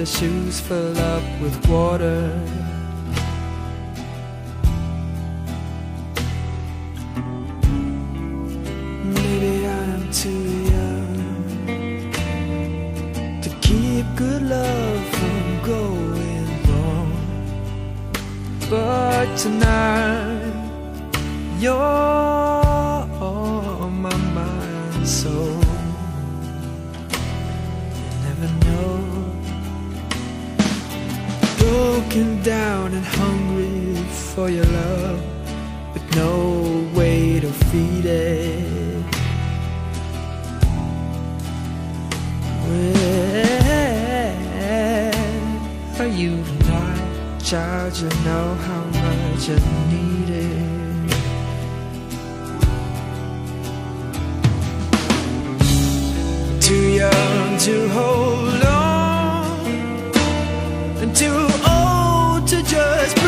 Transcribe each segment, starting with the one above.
their shoes fill up with water. Maybe I'm too young to keep good love from going wrong. But tonight, you're on my mind, so. broken down and hungry for your love With no way to feed it Where are you and child, you know how much I need it. Too young to hold on Too to just.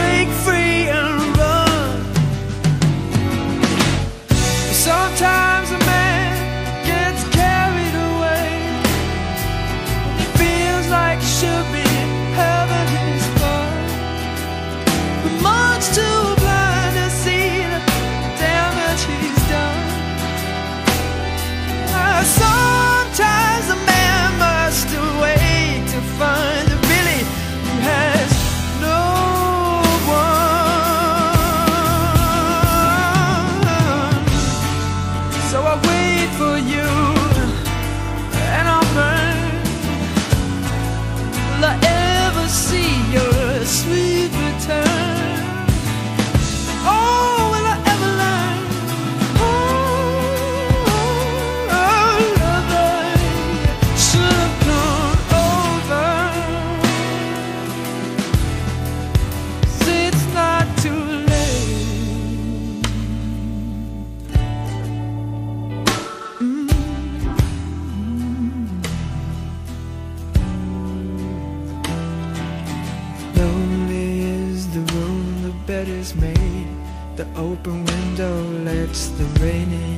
open window lets the rain in.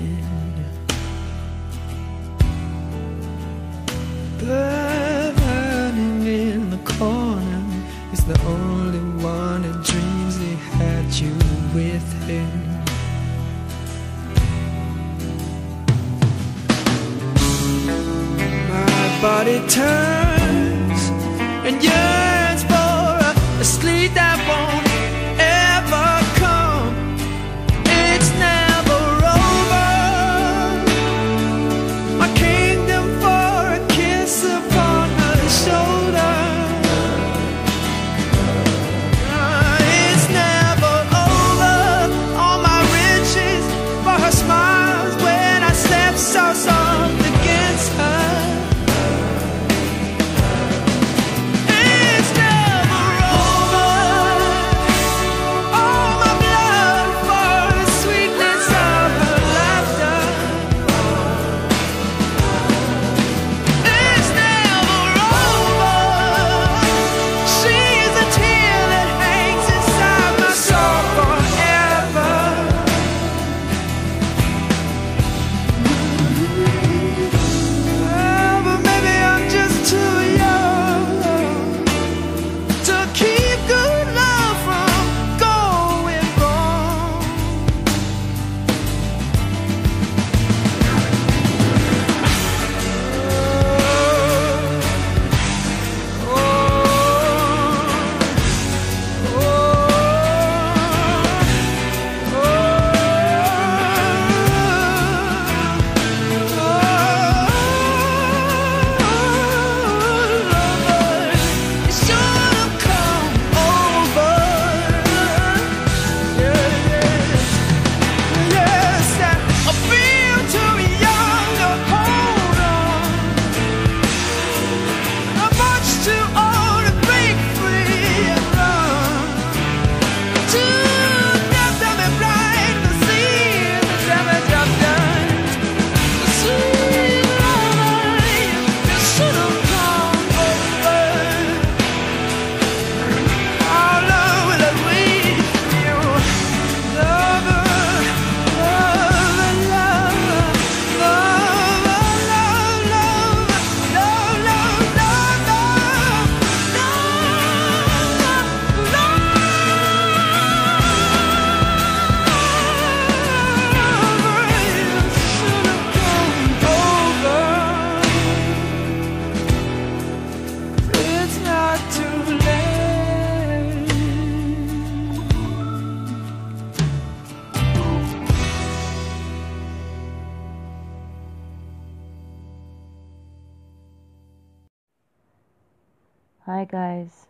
Hi guys,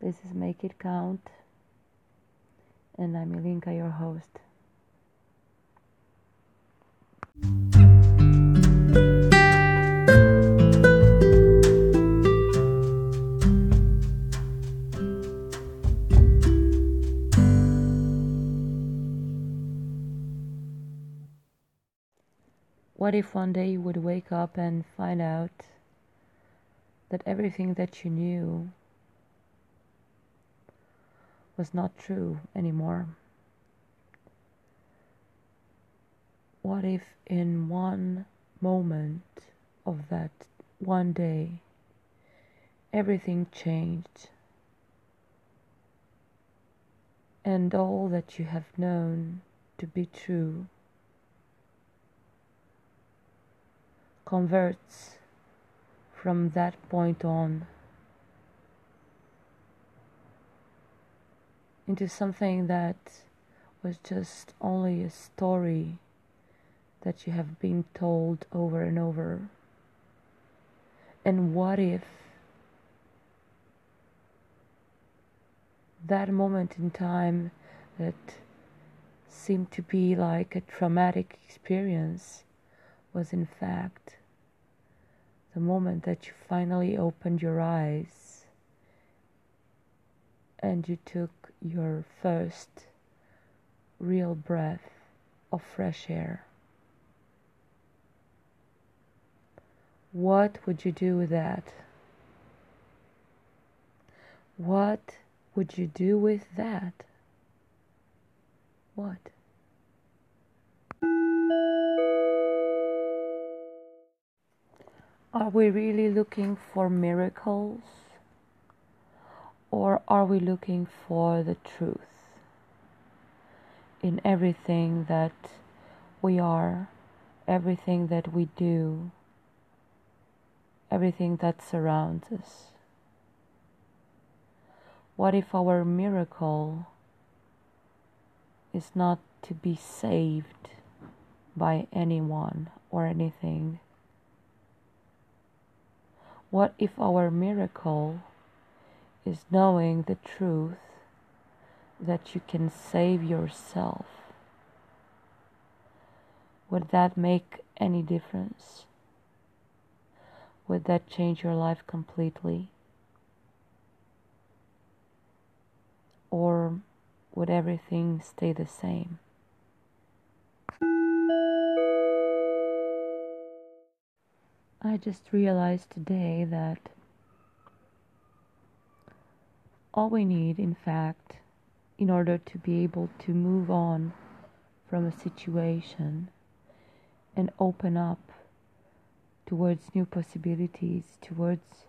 this is Make It Count, and I'm Ilinka, your host. What if one day you would wake up and find out that everything that you knew was not true anymore? What if in one moment of that one day everything changed and all that you have known to be true converts from that point on into something that was just only a story that you have been told over and over? And what if that moment in time that seemed to be like a traumatic experience was in fact the moment that you finally opened your eyes and you took your first real breath of fresh air. What would you do with that? What would you do with that? What? Are we really looking for miracles? Or are we looking for the truth in everything that we are, everything that we do, everything that surrounds us? What if our miracle is not to be saved by anyone or anything? What if our miracle is knowing the truth that you can save yourself? Would that make any difference? Would that change your life completely? Or would everything stay the same? I just realized today that all we need, in fact, in order to be able to move on from a situation and open up towards new possibilities, towards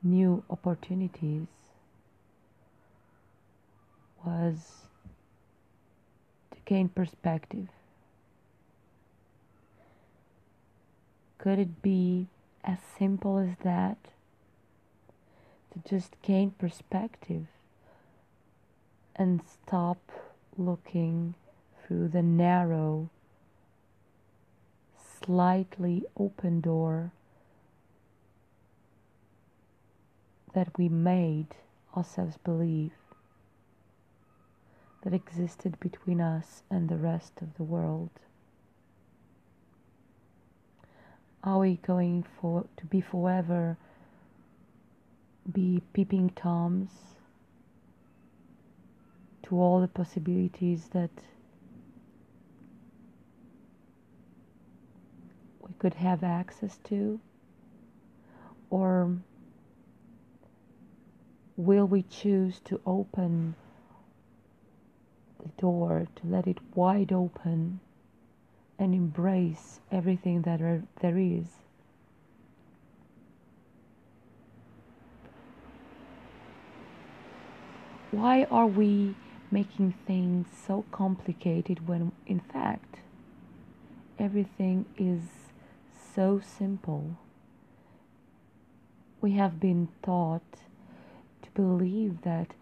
new opportunities, was to gain perspective. Could it be as simple as that? To just gain perspective and stop looking through the narrow, slightly open door that we made ourselves believe that existed between us and the rest of the world. Are we going for to be forever be peeping toms to all the possibilities that we could have access to? Or will we choose to open the door, to let it wide open? And embrace everything that are, there is. Why are we making things so complicated when, in fact, everything is so simple? We have been taught to believe that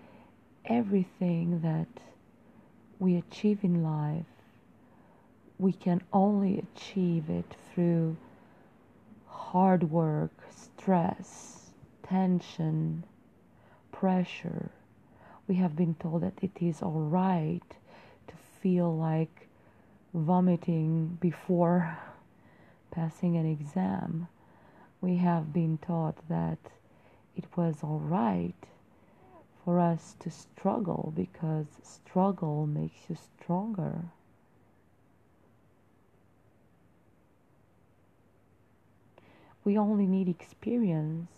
everything that we achieve in life we can only achieve it through hard work, stress, tension, pressure. We have been told that it is all right to feel like vomiting before passing an exam. We have been taught that it was all right for us to struggle because struggle makes you stronger. We only need experience.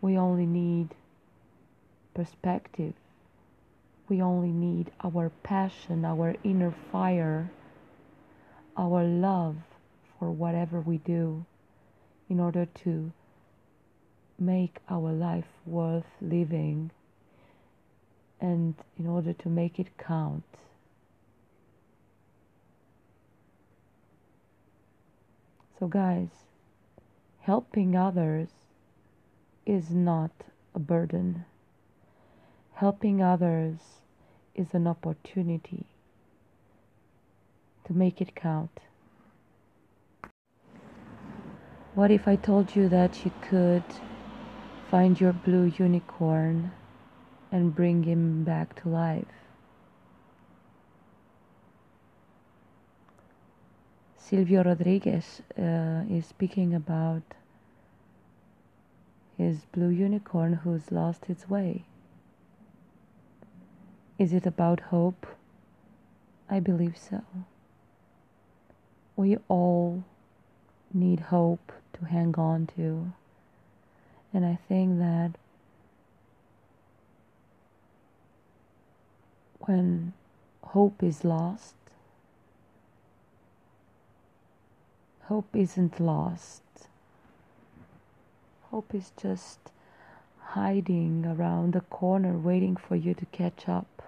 We only need perspective. We only need our passion, our inner fire, our love for whatever we do in order to make our life worth living and in order to make it count. So, guys, helping others is not a burden. Helping others is an opportunity to make it count. What if I told you that you could find your blue unicorn and bring him back to life? Silvio Rodriguez uh, is speaking about his blue unicorn who's lost its way. Is it about hope? I believe so. We all need hope to hang on to. And I think that when hope is lost, Hope isn't lost. Hope is just hiding around the corner waiting for you to catch up.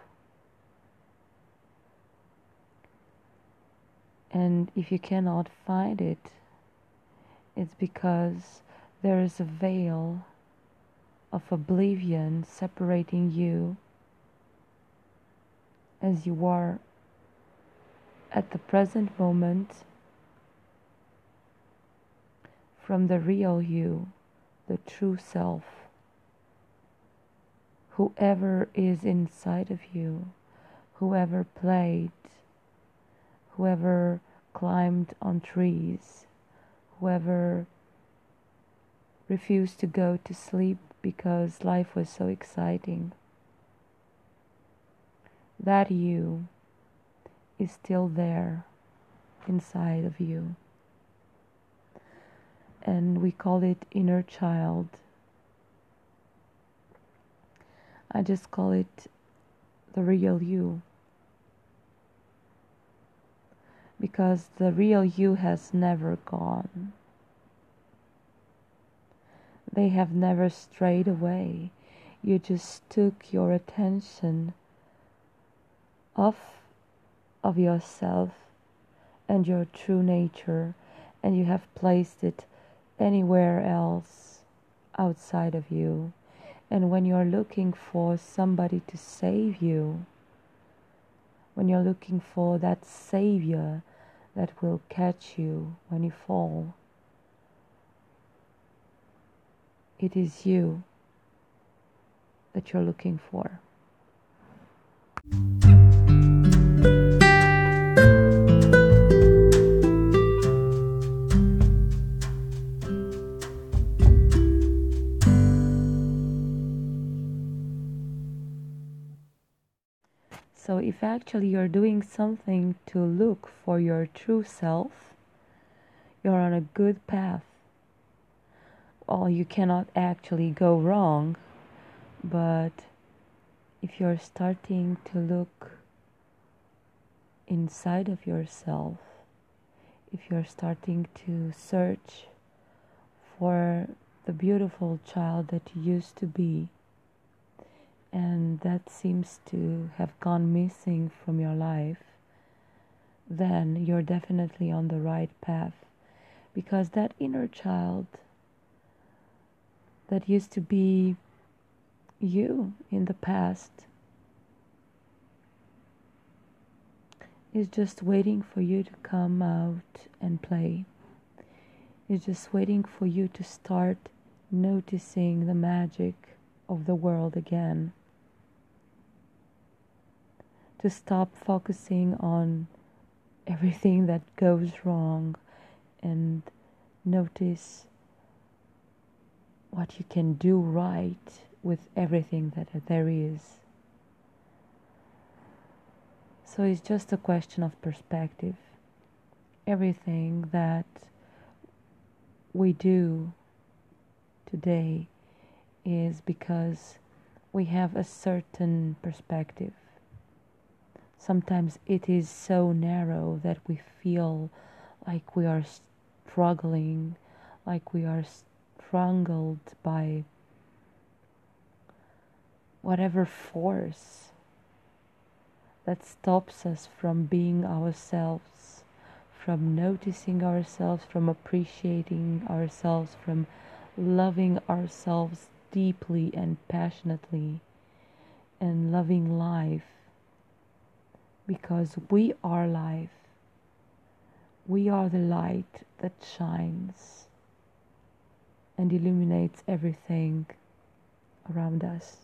And if you cannot find it, it's because there is a veil of oblivion separating you as you are at the present moment from the real you, the true self. Whoever is inside of you, whoever played, whoever climbed on trees, whoever refused to go to sleep because life was so exciting. That you is still there inside of you and we call it inner child. I just call it the real you. Because the real you has never gone. They have never strayed away. You just took your attention off of yourself and your true nature and you have placed it anywhere else outside of you. And when you're looking for somebody to save you, when you're looking for that savior that will catch you when you fall, it is you that you're looking for. If actually you're doing something to look for your true self, you're on a good path. Well, you cannot actually go wrong, but if you're starting to look inside of yourself, if you're starting to search for the beautiful child that you used to be, and that seems to have gone missing from your life, then you're definitely on the right path. Because that inner child that used to be you in the past is just waiting for you to come out and play. is just waiting for you to start noticing the magic of the world again. To stop focusing on everything that goes wrong and notice what you can do right with everything that there is. So it's just a question of perspective. Everything that we do today is because we have a certain perspective. Sometimes it is so narrow that we feel like we are struggling, like we are strangled by whatever force that stops us from being ourselves, from noticing ourselves, from appreciating ourselves, from loving ourselves deeply and passionately, and loving life because we are life. We are the light that shines and illuminates everything around us.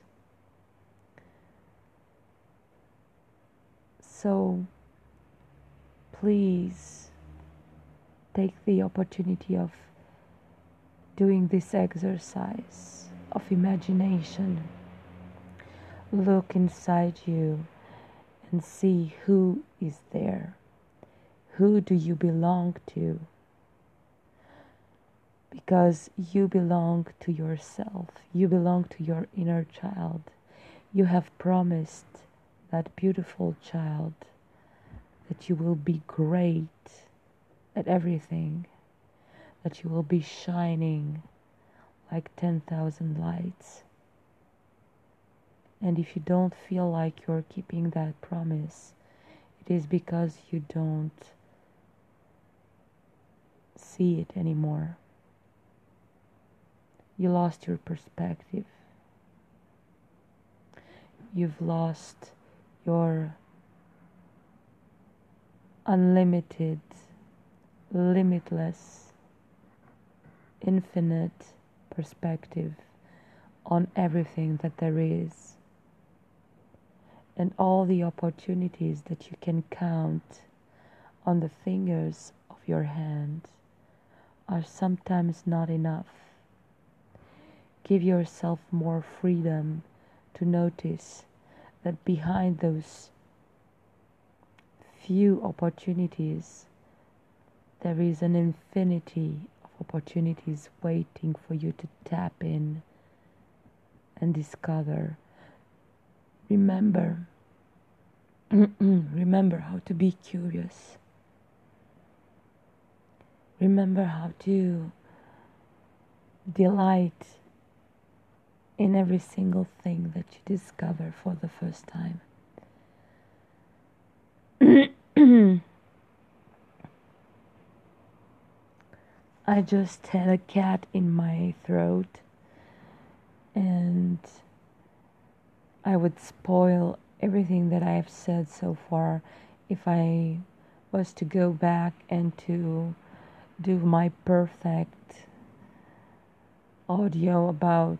So please take the opportunity of doing this exercise of imagination. Look inside you and see who is there. Who do you belong to? Because you belong to yourself, you belong to your inner child. You have promised that beautiful child that you will be great at everything, that you will be shining like 10,000 lights. And if you don't feel like you're keeping that promise, it is because you don't see it anymore. You lost your perspective. You've lost your unlimited, limitless, infinite perspective on everything that there is and all the opportunities that you can count on the fingers of your hand are sometimes not enough. Give yourself more freedom to notice that behind those few opportunities, there is an infinity opportunities waiting for you to tap in and discover. Remember, remember how to be curious. Remember how to delight in every single thing that you discover for the first time. I just had a cat in my throat and I would spoil everything that I have said so far if I was to go back and to do my perfect audio about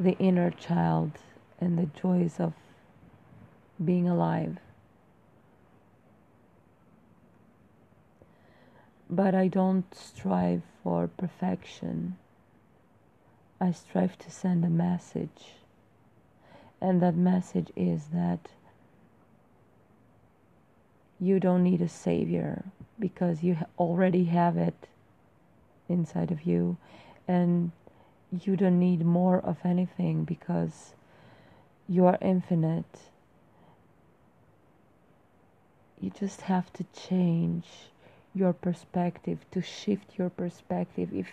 the inner child and the joys of being alive. But I don't strive for perfection. I strive to send a message. And that message is that you don't need a savior because you already have it inside of you. And you don't need more of anything because you are infinite. You just have to change your perspective, to shift your perspective. If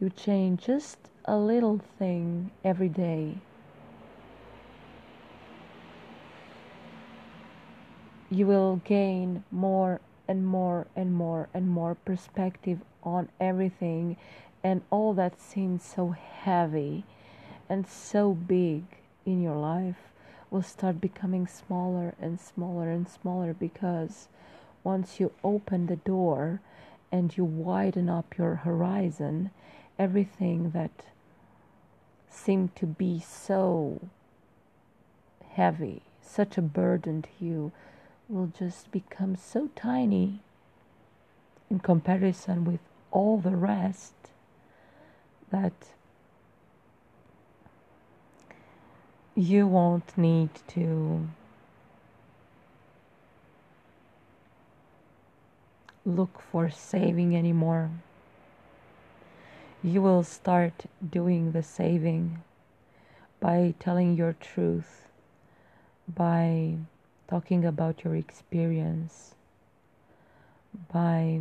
you change just a little thing every day, you will gain more and more and more and more perspective on everything and all that seems so heavy and so big in your life will start becoming smaller and smaller and smaller because once you open the door and you widen up your horizon, everything that seemed to be so heavy, such a burden to you, will just become so tiny in comparison with all the rest that you won't need to look for saving anymore. You will start doing the saving by telling your truth, by talking about your experience, by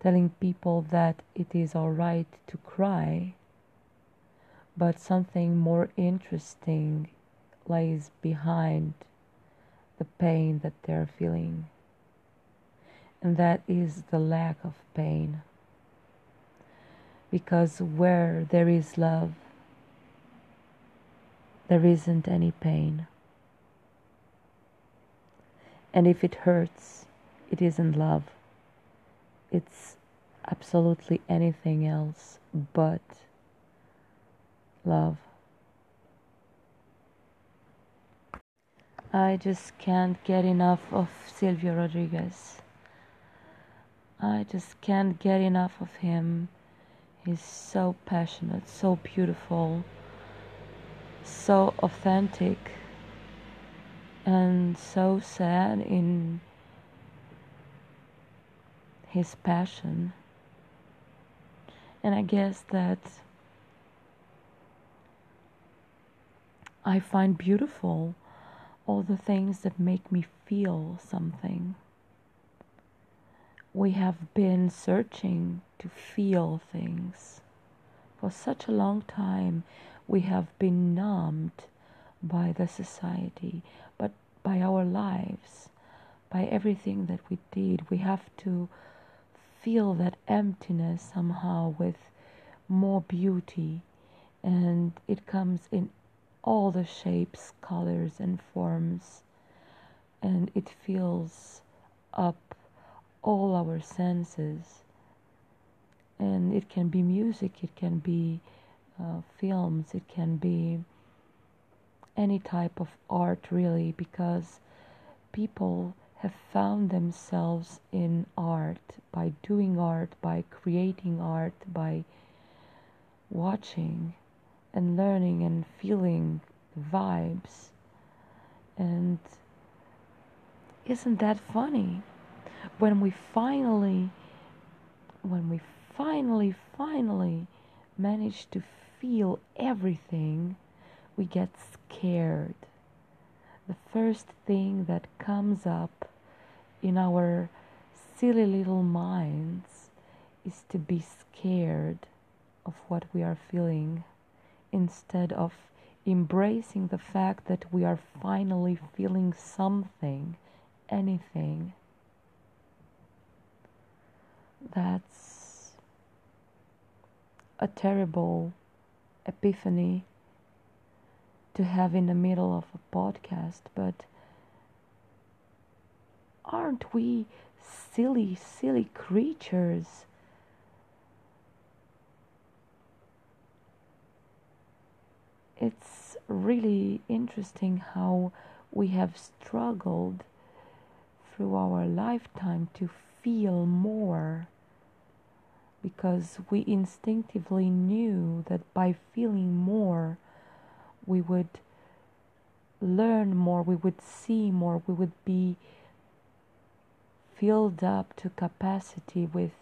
telling people that it is alright to cry, but something more interesting lies behind the pain that they're feeling and that is the lack of pain. Because where there is love, there isn't any pain. And if it hurts, it isn't love. It's absolutely anything else but love. I just can't get enough of Silvio Rodriguez. I just can't get enough of him. He's so passionate, so beautiful, so authentic, and so sad in his passion. And I guess that I find beautiful all the things that make me feel something we have been searching to feel things. For such a long time, we have been numbed by the society, but by our lives, by everything that we did. We have to feel that emptiness somehow with more beauty, and it comes in all the shapes, colors, and forms, and it fills up all our senses. And it can be music, it can be uh, films, it can be any type of art, really, because people have found themselves in art by doing art, by creating art, by watching and learning and feeling vibes. And isn't that funny? When we finally when we finally finally manage to feel everything we get scared. The first thing that comes up in our silly little minds is to be scared of what we are feeling instead of embracing the fact that we are finally feeling something, anything that's a terrible epiphany to have in the middle of a podcast, but aren't we silly, silly creatures? It's really interesting how we have struggled through our lifetime to feel more because we instinctively knew that by feeling more, we would learn more, we would see more, we would be filled up to capacity with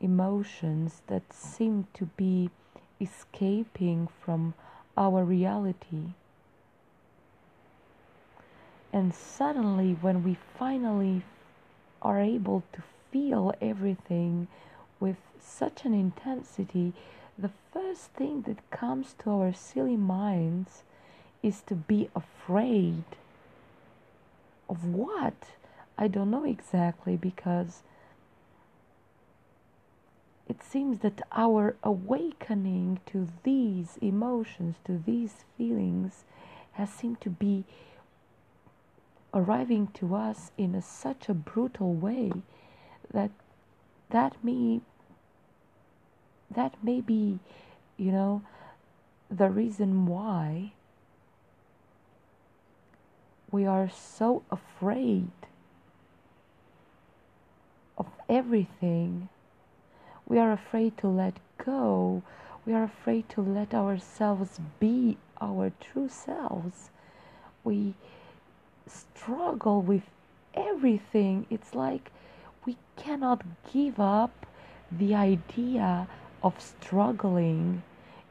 emotions that seem to be escaping from our reality. And suddenly, when we finally are able to feel everything with such an intensity, the first thing that comes to our silly minds is to be afraid. Of what? I don't know exactly because it seems that our awakening to these emotions, to these feelings, has seemed to be arriving to us in a, such a brutal way that that may that may be you know the reason why we are so afraid of everything. We are afraid to let go. We are afraid to let ourselves be our true selves. We struggle with everything. It's like we cannot give up the idea of struggling.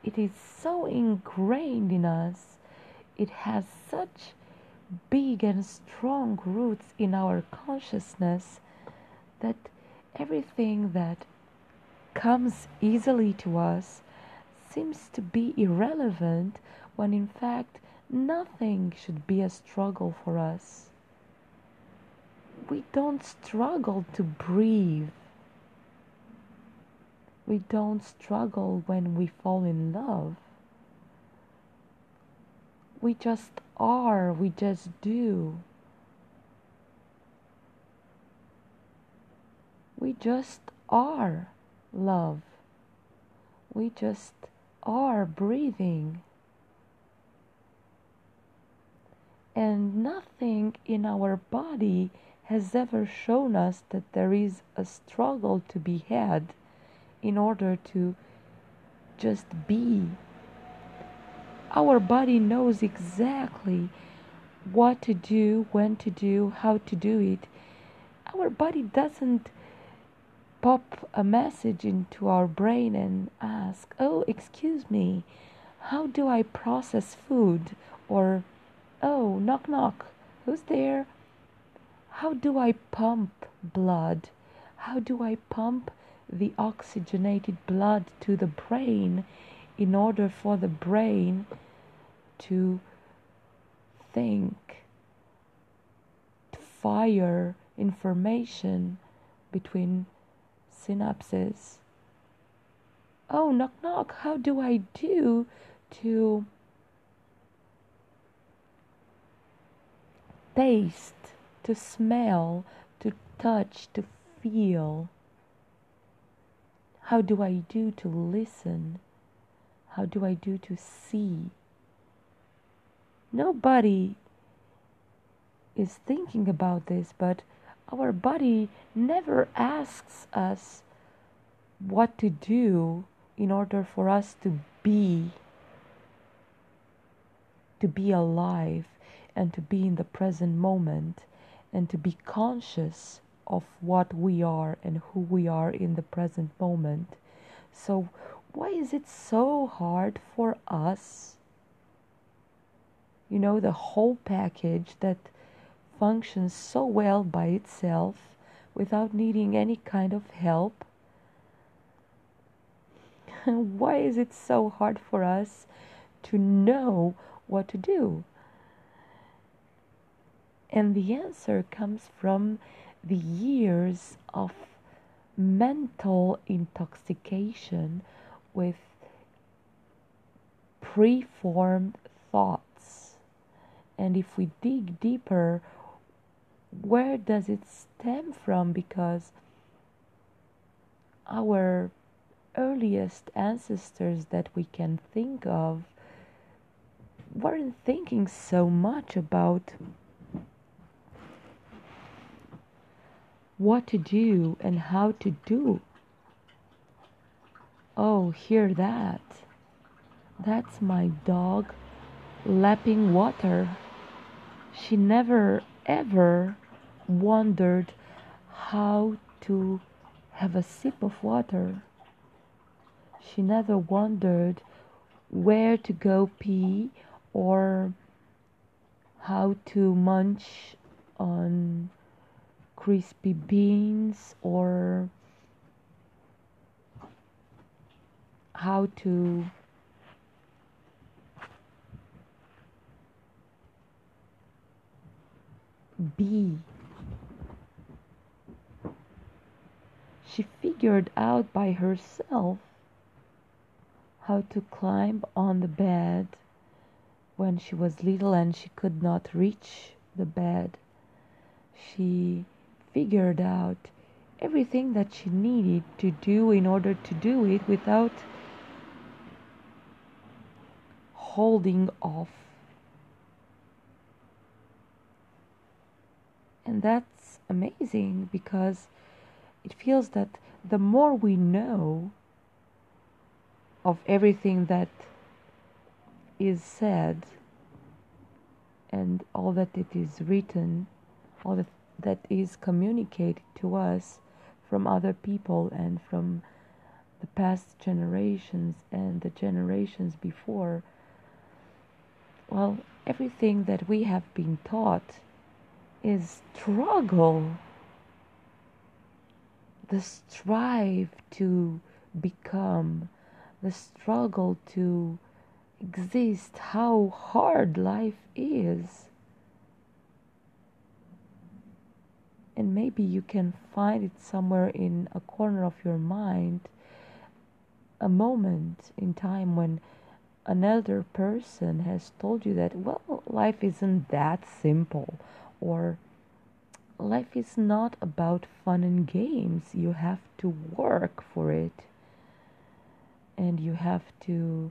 It is so ingrained in us. It has such big and strong roots in our consciousness that everything that comes easily to us seems to be irrelevant when in fact nothing should be a struggle for us we don't struggle to breathe. We don't struggle when we fall in love. We just are, we just do. We just are love. We just are breathing. And nothing in our body has ever shown us that there is a struggle to be had in order to just be. Our body knows exactly what to do, when to do, how to do it. Our body doesn't pop a message into our brain and ask, Oh, excuse me, how do I process food? Or, Oh, knock knock, who's there? How do I pump blood? How do I pump the oxygenated blood to the brain in order for the brain to think, to fire information between synapses? Oh, knock knock, how do I do to taste? to smell, to touch, to feel. How do I do to listen? How do I do to see? Nobody is thinking about this, but our body never asks us what to do in order for us to be to be alive and to be in the present moment and to be conscious of what we are and who we are in the present moment. So, why is it so hard for us? You know, the whole package that functions so well by itself without needing any kind of help. why is it so hard for us to know what to do? And the answer comes from the years of mental intoxication with preformed thoughts. And if we dig deeper, where does it stem from? Because our earliest ancestors that we can think of weren't thinking so much about what to do and how to do. Oh, hear that. That's my dog lapping water. She never ever wondered how to have a sip of water. She never wondered where to go pee or how to munch on crispy beans or how to be. She figured out by herself how to climb on the bed when she was little and she could not reach the bed. She figured out everything that she needed to do in order to do it without holding off. And that's amazing because it feels that the more we know of everything that is said and all that it is written, all that, that is communicated to us from other people and from the past generations and the generations before, well, everything that we have been taught is struggle. The strive to become, the struggle to exist, how hard life is. And maybe you can find it somewhere in a corner of your mind, a moment in time when an elder person has told you that, well, life isn't that simple, or life is not about fun and games. You have to work for it, and you have to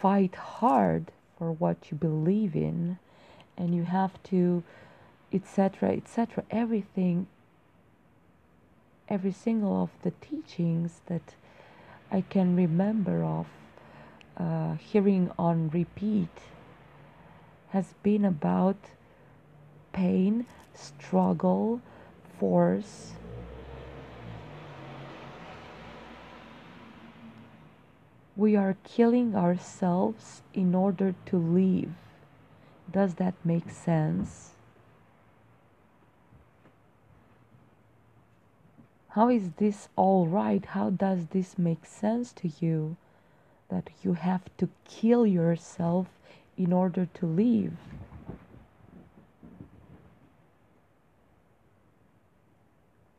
fight hard for what you believe in, and you have to, etc., etc., everything, every single of the teachings that I can remember of uh, hearing on repeat has been about pain, struggle, force. We are killing ourselves in order to live. Does that make sense? How is this all right? How does this make sense to you? that you have to kill yourself in order to live.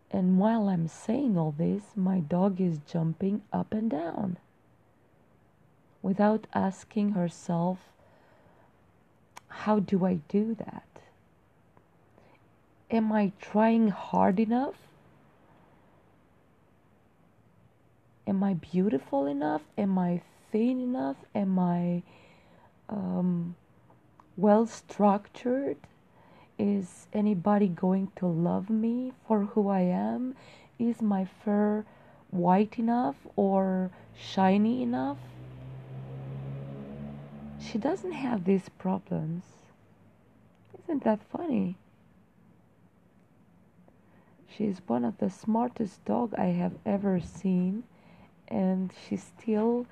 And while I'm saying all this, my dog is jumping up and down without asking herself, How do I do that? Am I trying hard enough? Am I beautiful enough? Am I thin enough? Am I um, well structured? Is anybody going to love me for who I am? Is my fur white enough or shiny enough? She doesn't have these problems. Isn't that funny? She's one of the smartest dog I have ever seen and she still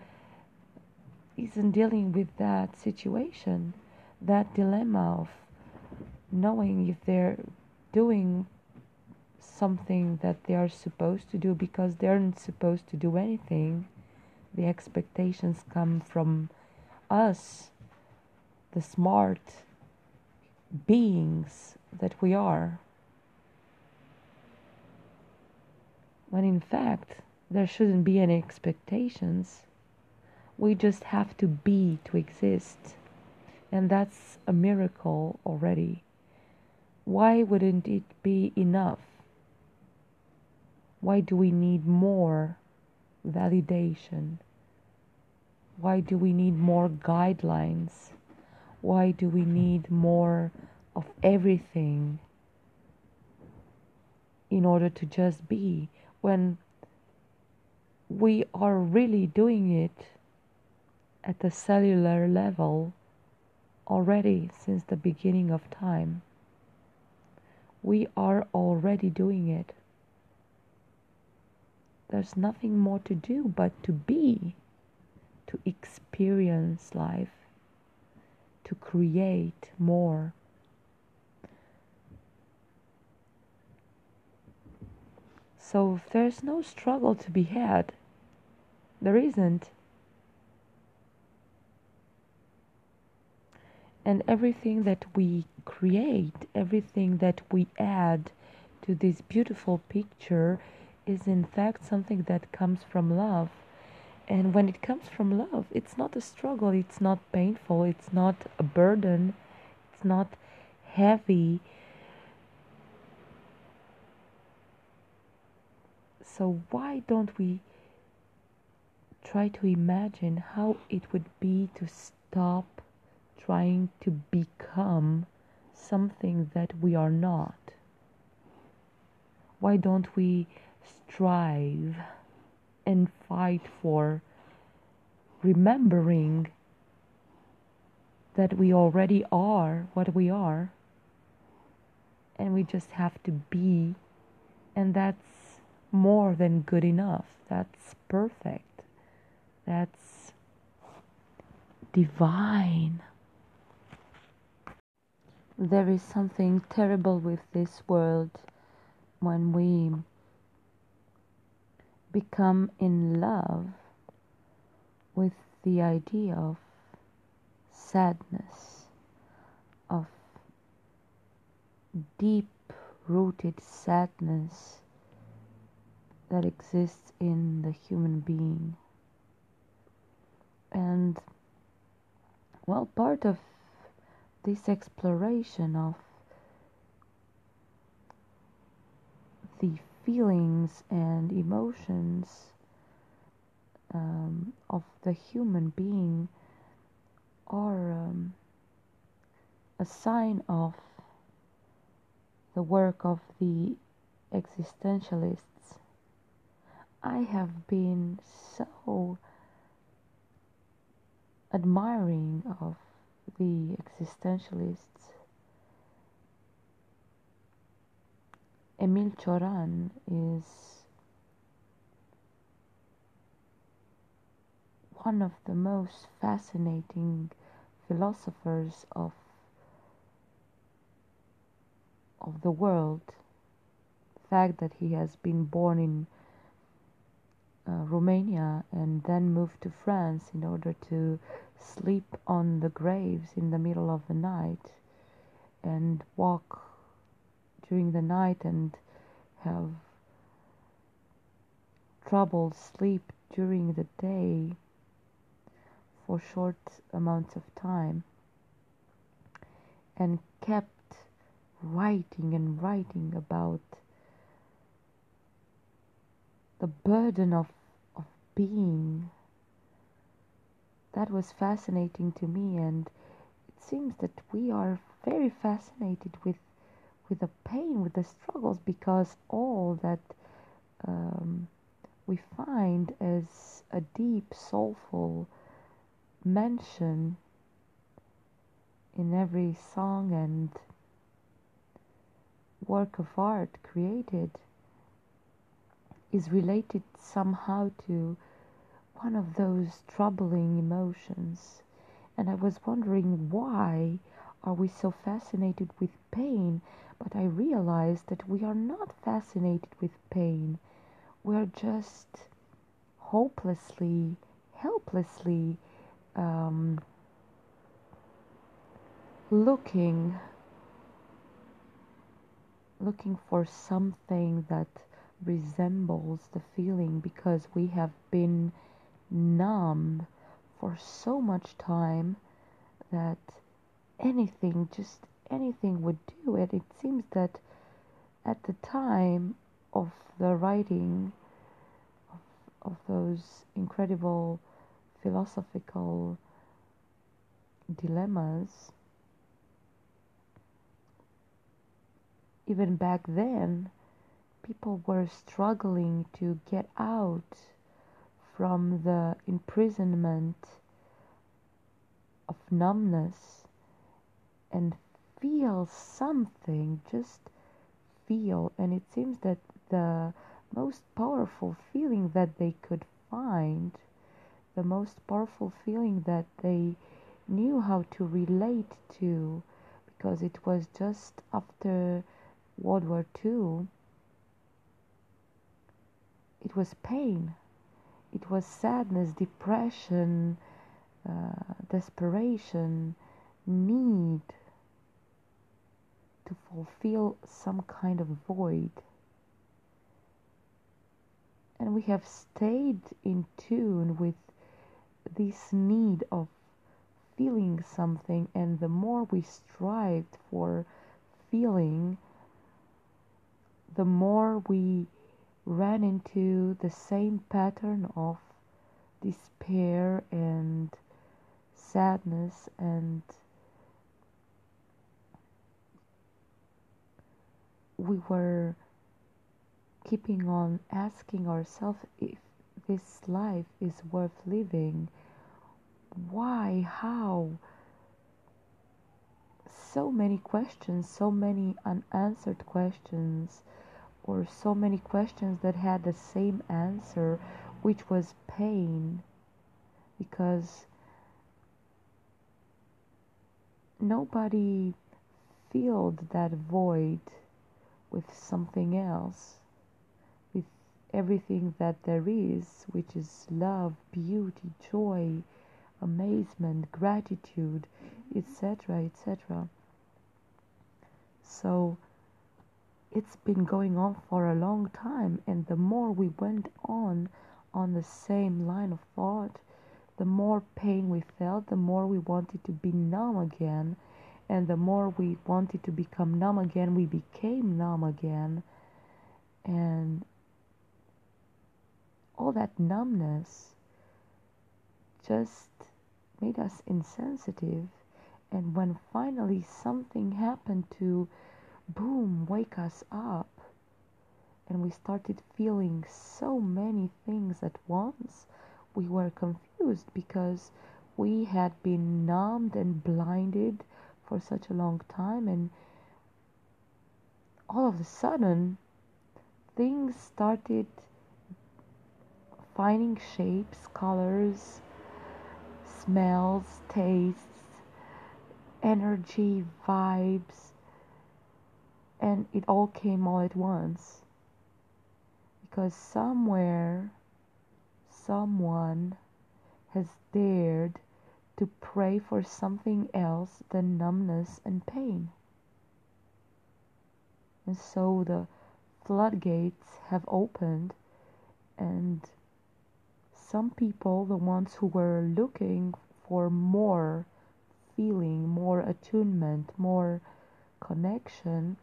isn't dealing with that situation, that dilemma of knowing if they're doing something that they are supposed to do because they aren't supposed to do anything. The expectations come from us, the smart beings that we are. When in fact, there shouldn't be any expectations. We just have to be to exist. And that's a miracle already. Why wouldn't it be enough? Why do we need more validation? Why do we need more guidelines? Why do we need more of everything in order to just be when we are really doing it at the cellular level already since the beginning of time. We are already doing it. There's nothing more to do but to be, to experience life, to create more. So there's no struggle to be had. There isn't. and everything that we create, everything that we add to this beautiful picture is in fact something that comes from love. And when it comes from love, it's not a struggle, it's not painful, it's not a burden, it's not heavy. So, why don't we try to imagine how it would be to stop trying to become something that we are not? Why don't we strive and fight for remembering that we already are what we are and we just have to be and that's more than good enough. That's perfect. That's divine. There is something terrible with this world when we become in love with the idea of sadness, of deep rooted sadness that exists in the human being. And, well, part of this exploration of the feelings and emotions um, of the human being are um, a sign of the work of the existentialists. I have been so admiring of the existentialists. Emil Cioran is one of the most fascinating philosophers of of the world. The fact that he has been born in uh, Romania and then moved to France in order to sleep on the graves in the middle of the night and walk during the night and have trouble sleep during the day for short amounts of time and kept writing and writing about the burden of, of being. That was fascinating to me, and it seems that we are very fascinated with with the pain, with the struggles, because all that um, we find as a deep, soulful mention in every song and work of art created is related somehow to one of those troubling emotions. And I was wondering why are we so fascinated with pain? But I realized that we are not fascinated with pain. We're just hopelessly, helplessly um, looking looking for something that resembles the feeling because we have been numb for so much time that anything just anything would do it. It seems that at the time of the writing of, of those incredible philosophical dilemmas, even back then, people were struggling to get out from the imprisonment of numbness and feel something, just feel. And it seems that the most powerful feeling that they could find the most powerful feeling that they knew how to relate to because it was just after World War II. It was pain, it was sadness, depression, uh, desperation, need to fulfill some kind of void. And we have stayed in tune with this need of feeling something, and the more we strived for feeling, the more we ran into the same pattern of despair and sadness and we were keeping on asking ourselves if this life is worth living. Why? How? So many questions so many unanswered questions or so many questions that had the same answer which was pain because nobody filled that void with something else, with everything that there is, which is love, beauty, joy, amazement, gratitude, etc., etc. So it's been going on for a long time, and the more we went on on the same line of thought, the more pain we felt, the more we wanted to be numb again, and the more we wanted to become numb again, we became numb again. And all that numbness just made us insensitive. And when finally something happened to, boom, wake us up, and we started feeling so many things at once, we were confused because we had been numbed and blinded for such a long time. And all of a sudden things started finding shapes colors smells tastes energy vibes and it all came all at once because somewhere someone has dared to pray for something else than numbness and pain. And so the floodgates have opened, and some people, the ones who were looking for more feeling, more attunement, more connection,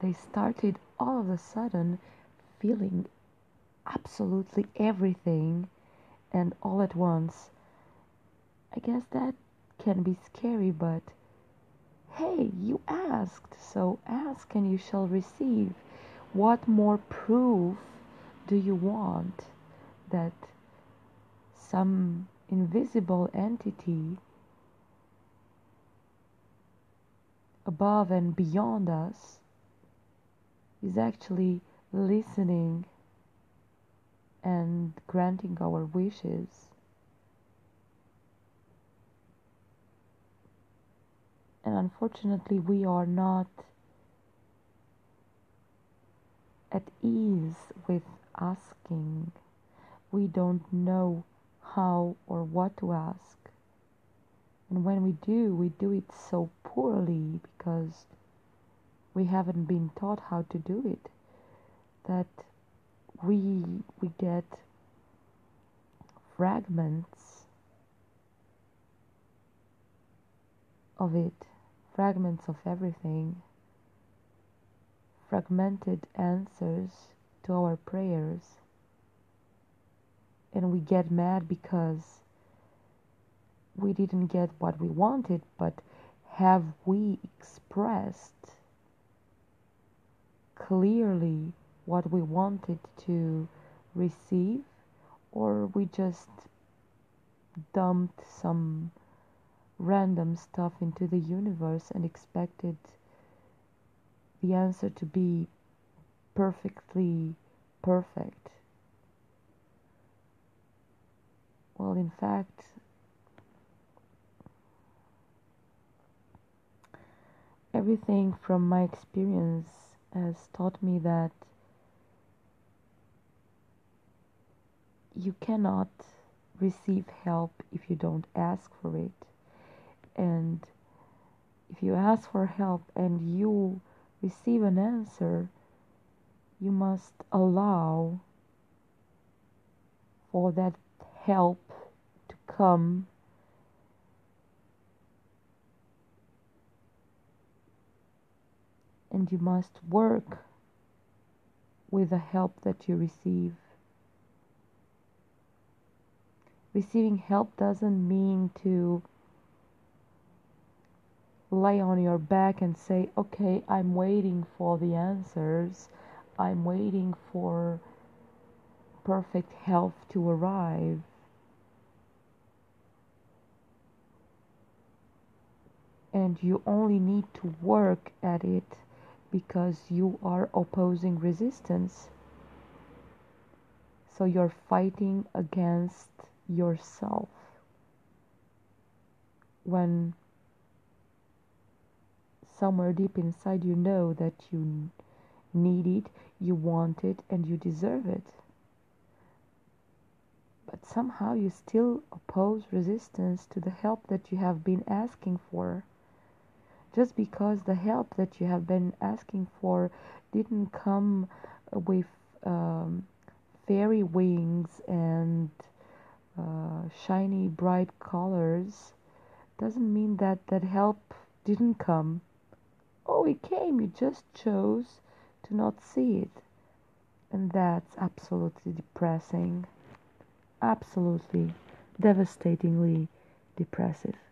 they started all of a sudden feeling absolutely everything and all at once. I guess that can be scary, but hey, you asked, so ask and you shall receive. What more proof do you want that some invisible entity above and beyond us is actually listening and granting our wishes. And unfortunately, we are not at ease with asking. We don't know how or what to ask. And when we do, we do it so poorly because we haven't been taught how to do it that we we get fragments of it fragments of everything fragmented answers to our prayers and we get mad because we didn't get what we wanted but have we expressed clearly what we wanted to receive, or we just dumped some random stuff into the universe and expected the answer to be perfectly perfect. Well, in fact, everything from my experience has taught me that you cannot receive help if you don't ask for it. And if you ask for help and you receive an answer, you must allow for that help to come and you must work with the help that you receive. Receiving help doesn't mean to lay on your back and say, okay, I'm waiting for the answers, I'm waiting for perfect health to arrive. And you only need to work at it because you are opposing resistance. So you're fighting against yourself. When somewhere deep inside you know that you need it, you want it, and you deserve it. But somehow you still oppose resistance to the help that you have been asking for. Just because the help that you have been asking for didn't come with um, fairy wings and uh, shiny bright colors doesn't mean that that help didn't come Oh, it came, you just chose to not see it. And that's absolutely depressing. Absolutely, devastatingly depressive.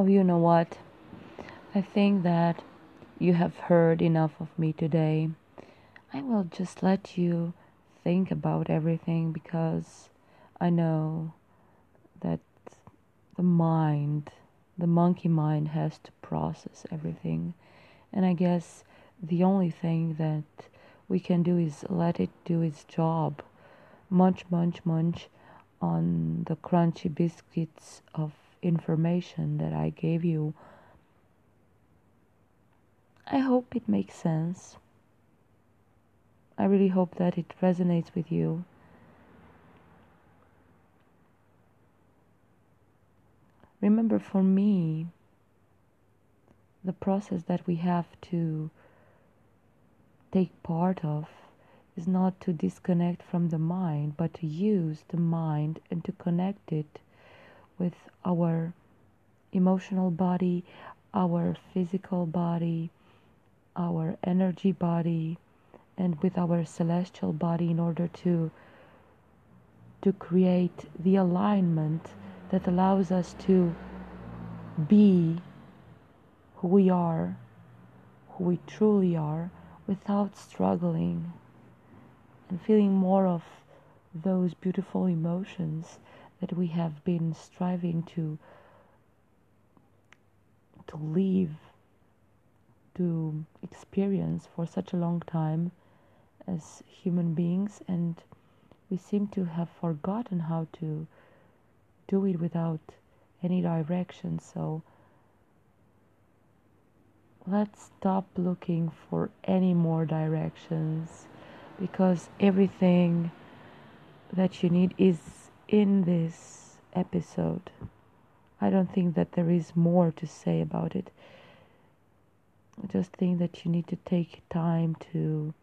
Oh, you know what? I think that you have heard enough of me today. I will just let you think about everything because I know that the mind, the monkey mind, has to process everything. And I guess the only thing that we can do is let it do its job. Munch, munch, munch on the crunchy biscuits of information that I gave you. I hope it makes sense. I really hope that it resonates with you. Remember, for me, the process that we have to take part of is not to disconnect from the mind, but to use the mind and to connect it with our emotional body, our physical body, our energy body, and with our celestial body in order to to create the alignment that allows us to be who we are, who we truly are, without struggling and feeling more of those beautiful emotions that we have been striving to to live to experience for such a long time as human beings. And we seem to have forgotten how to do it without any direction so let's stop looking for any more directions because everything that you need is in this episode. I don't think that there is more to say about it. I just think that you need to take time to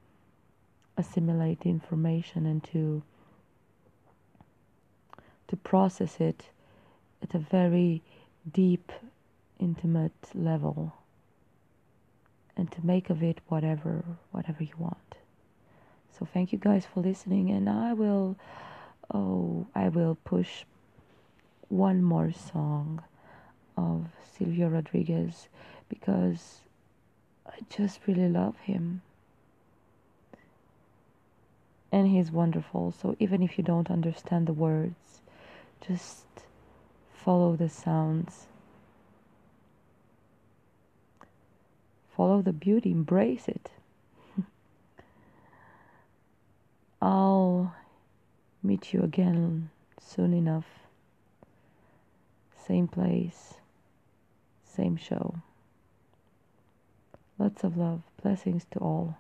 assimilate information and to to process it at a very deep intimate level and to make of it whatever whatever you want so thank you guys for listening and i will oh, I will push one more song of Silvio Rodriguez because I just really love him. And he's wonderful. So even if you don't understand the words, just follow the sounds. Follow the beauty, embrace it. I'll meet you again soon enough. Same place, same show. Lots of love. Blessings to all.